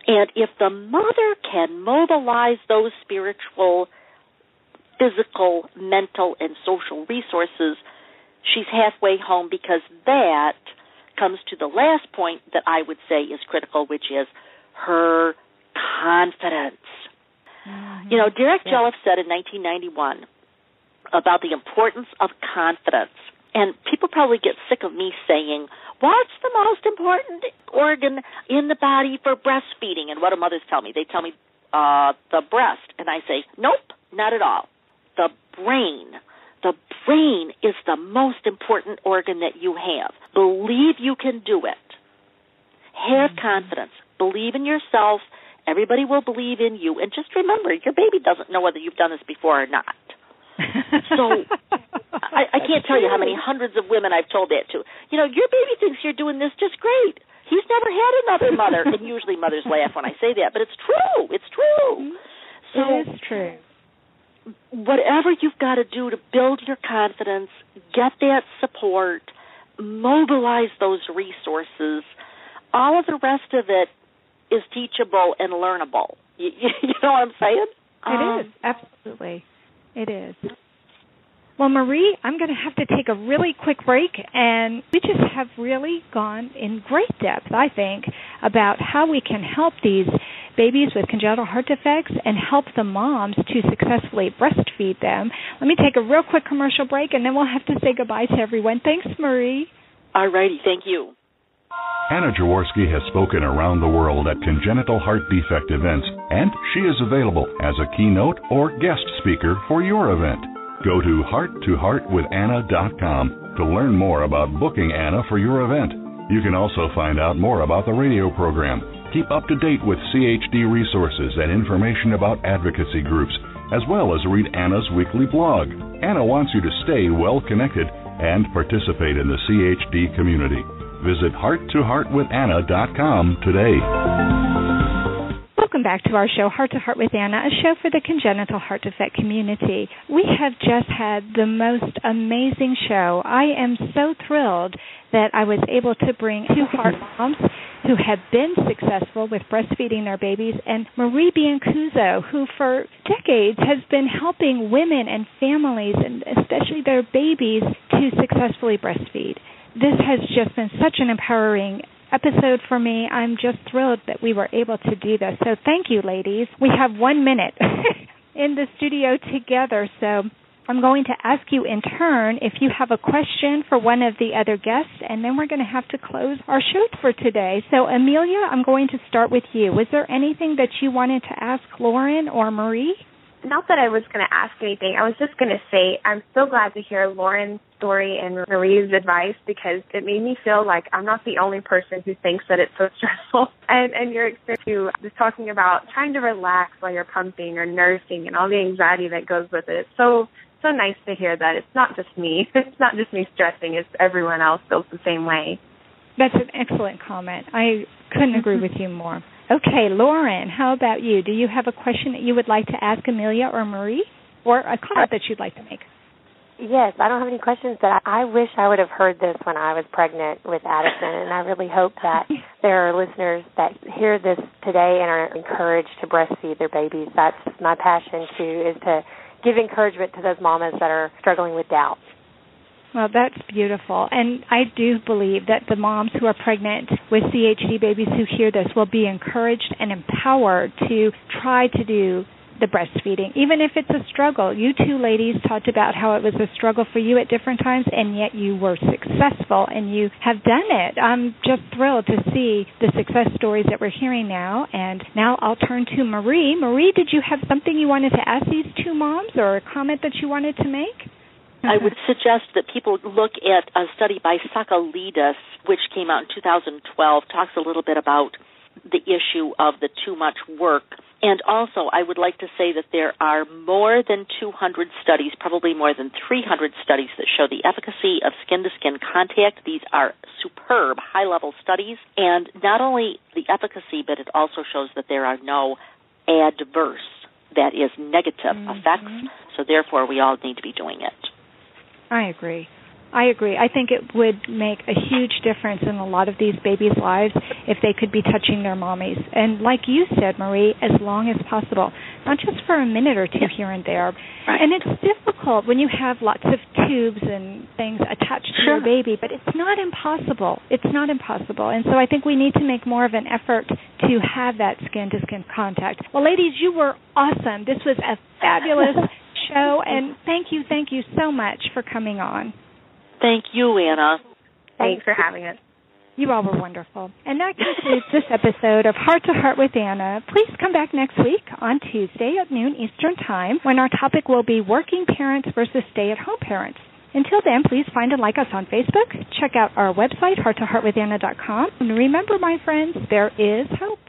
And if the mother can mobilize those spiritual, physical, mental, and social resources, she's halfway home because that comes to the last point that I would say is critical, which is her confidence. Mm-hmm. You know, Derrick Yeah. Jelliffe said in 1991 about the importance of confidence. And people probably get sick of me saying, What's the most important organ in the body for breastfeeding? And what do mothers tell me? They tell me, uh, the breast. And I say, Nope, not at all. The brain. The brain is the most important organ that you have. Believe you can do it. Have confidence. Believe in yourself. Everybody will believe in you. And just remember, your baby doesn't know whether you've done this before or not. So I, I can't tell you how many hundreds of women I've told that to. You know, your baby thinks you're doing this just great. He's never had another mother. and usually mothers laugh when I say that, but it's true. It's true. So it is true. whatever you've got to do to build your confidence, get that support, mobilize those resources, all of the rest of it is teachable and learnable. You, you know what I'm saying? It Um, is absolutely. It is. Well, Marie, I'm going to have to take a really quick break, and we just have really gone in great depth, I think, about how we can help these babies with congenital heart defects and help the moms to successfully breastfeed them. Let me take a real quick commercial break, and then we'll have to say goodbye to everyone. Thanks, Marie. All righty. Thank you. Anna Jaworski has spoken around the world at congenital heart defect events, and she is available as a keynote or guest speaker for your event. Go to hearttoheartwithanna.com to learn more about booking Anna for your event. You can also find out more about the radio program, keep up to date with CHD resources and information about advocacy groups, as well as read Anna's weekly blog. Anna wants you to stay well connected and participate in the CHD community. Visit hearttoheartwithanna.com today. Welcome back to our show, Heart to Heart with Anna, a show for the congenital heart defect community. We have just had the most amazing show. I am so thrilled that I was able to bring two heart moms who have been successful with breastfeeding their babies, and Marie Biancuzzo, who for decades has been helping women and families, and especially their babies, to successfully breastfeed. This has just been such an empowering episode for me. I'm just thrilled that we were able to do this. So thank you, ladies. We have one minute in the studio together, so I'm going to ask you in turn if you have a question for one of the other guests, and then we're going to have to close our show for today. So, Amelia, I'm going to start with you. Was there anything that you wanted to ask Lauren or Marie? Not that I was going to ask anything. I was just going to say I'm so glad to hear Lauren's story and Marie's advice because it made me feel like I'm not the only person who thinks that it's so stressful. And and your experience too, just talking about trying to relax while you're pumping or nursing and all the anxiety that goes with it. It's so so nice to hear that it's not just me. It's not just me stressing. It's everyone else feels the same way. That's an excellent comment. I couldn't agree with you more. Okay, Lauren, how about you? Do you have a question that you would like to ask Amelia or Marie, or a comment that you'd like to make? Yes, I don't have any questions, but I, wish I would have heard this when I was pregnant with Addison, and I really hope that there are listeners that hear this today and are encouraged to breastfeed their babies. That's my passion too, is to give encouragement to those mamas that are struggling with doubt. Well, that's beautiful. And I do believe that the moms who are pregnant with CHD babies who hear this will be encouraged and empowered to try to do the breastfeeding, even if it's a struggle. You two ladies talked about how it was a struggle for you at different times, and yet you were successful and you have done it. I'm just thrilled to see the success stories that we're hearing now. And now I'll turn to Marie. Marie, did you have something you wanted to ask these two moms or a comment that you wanted to make? I would suggest that people look at a study by Sakalidis, which came out in 2012, talks a little bit about the issue of the too much work. And also, I would like to say that there are more than 200 studies, probably more than 300 studies, that show the efficacy of skin to skin contact. These are superb, high level studies. And not only the efficacy, but it also shows that there are no adverse, that is, negative mm-hmm. effects. So, therefore, we all need to be doing it. I agree. I agree. I think it would make a huge difference in a lot of these babies' lives if they could be touching their mommies. And like you said, Marie, as long as possible, not just for a minute or two here and there. Right. And it's difficult when you have lots of tubes and things attached to your baby, but it's not impossible. It's not impossible. And so I think we need to make more of an effort to have that skin to skin contact. Well, ladies, you were awesome. This was a fabulous show, and thank you, thank you so much for coming on. Thank you, Anna. Thanks for having us. You all were wonderful. And that concludes this episode of Heart to Heart with Anna. Please come back next week on Tuesday at noon Eastern Time when our topic will be working parents versus stay at home parents. Until then, please find and like us on Facebook. Check out our website, hearttoheartwithanna.com. And remember, my friends, there is hope.